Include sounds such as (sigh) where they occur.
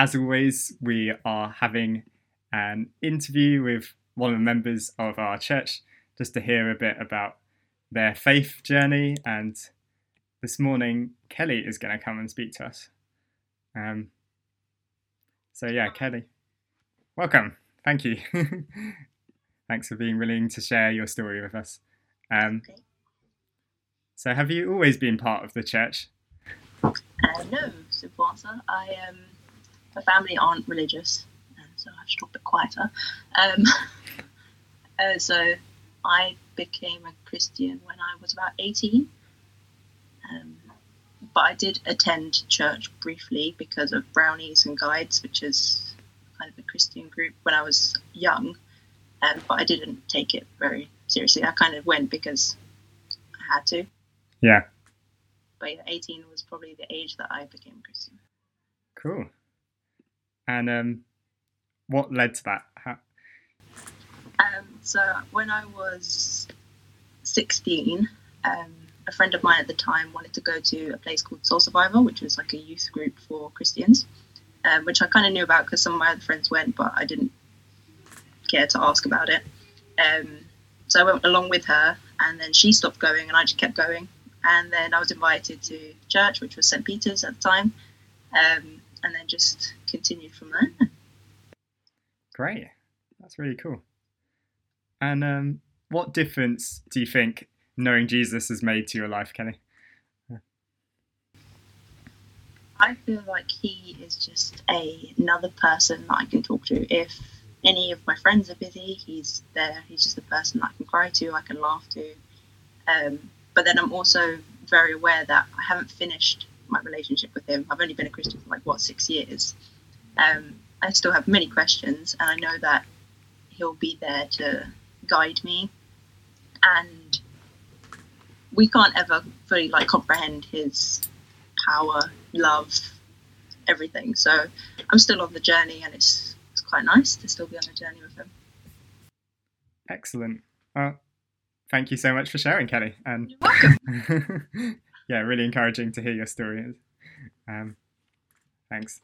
as always, we are having an interview with one of the members of our church just to hear a bit about their faith journey. And this morning, Kellie is going to come and speak to us. Um, so, yeah, Kellie, welcome. Thank you. (laughs) Thanks for being willing to share your story with us. Um, Okay. so, have you always been part of the church? Uh, no, simple answer. I um, my family aren't religious, and so I have to talk a bit quieter. Um, (laughs) uh, so I became a Christian when I was about eighteen. Um, but I did attend church briefly because of Brownies and Guides, which is kind of a Christian group when I was young. Um, but I didn't take it very seriously. I kind of went because I had to. Yeah, But yeah, 18 was probably the age that I became Christian. cool. And um, what led to that? How, Um, so when I was 16, um, a friend of mine at the time wanted to go to a place called Soul Survivor, which was like a youth group for Christians, um, which I kind of knew about because some of my other friends went, but I didn't care to ask about it. Um, so I went along with her, and then she stopped going, and I just kept going. And then I was invited to church, which was St. Peter's at the time, um, and then just continued from there. great. That's really cool. And um, what difference do you think knowing Jesus has made to your life, Kellie? I feel like he is just a, another person that I can talk to. If any of my friends are busy, he's there. He's just a person that I can cry to, I can laugh to. Um, but then I'm also very aware that I haven't finished my relationship with him. I've only been a Christian for like, what, six years. Um, I still have many questions, and I know that he'll be there to guide me. And we can't ever fully like comprehend his power, love, everything. So I'm still on the journey, and it's it's quite nice to still be on the journey with him. Excellent. Well, thank you so much for sharing, Kellie. And You're welcome. (laughs) yeah, really encouraging to hear your story. Um, thanks.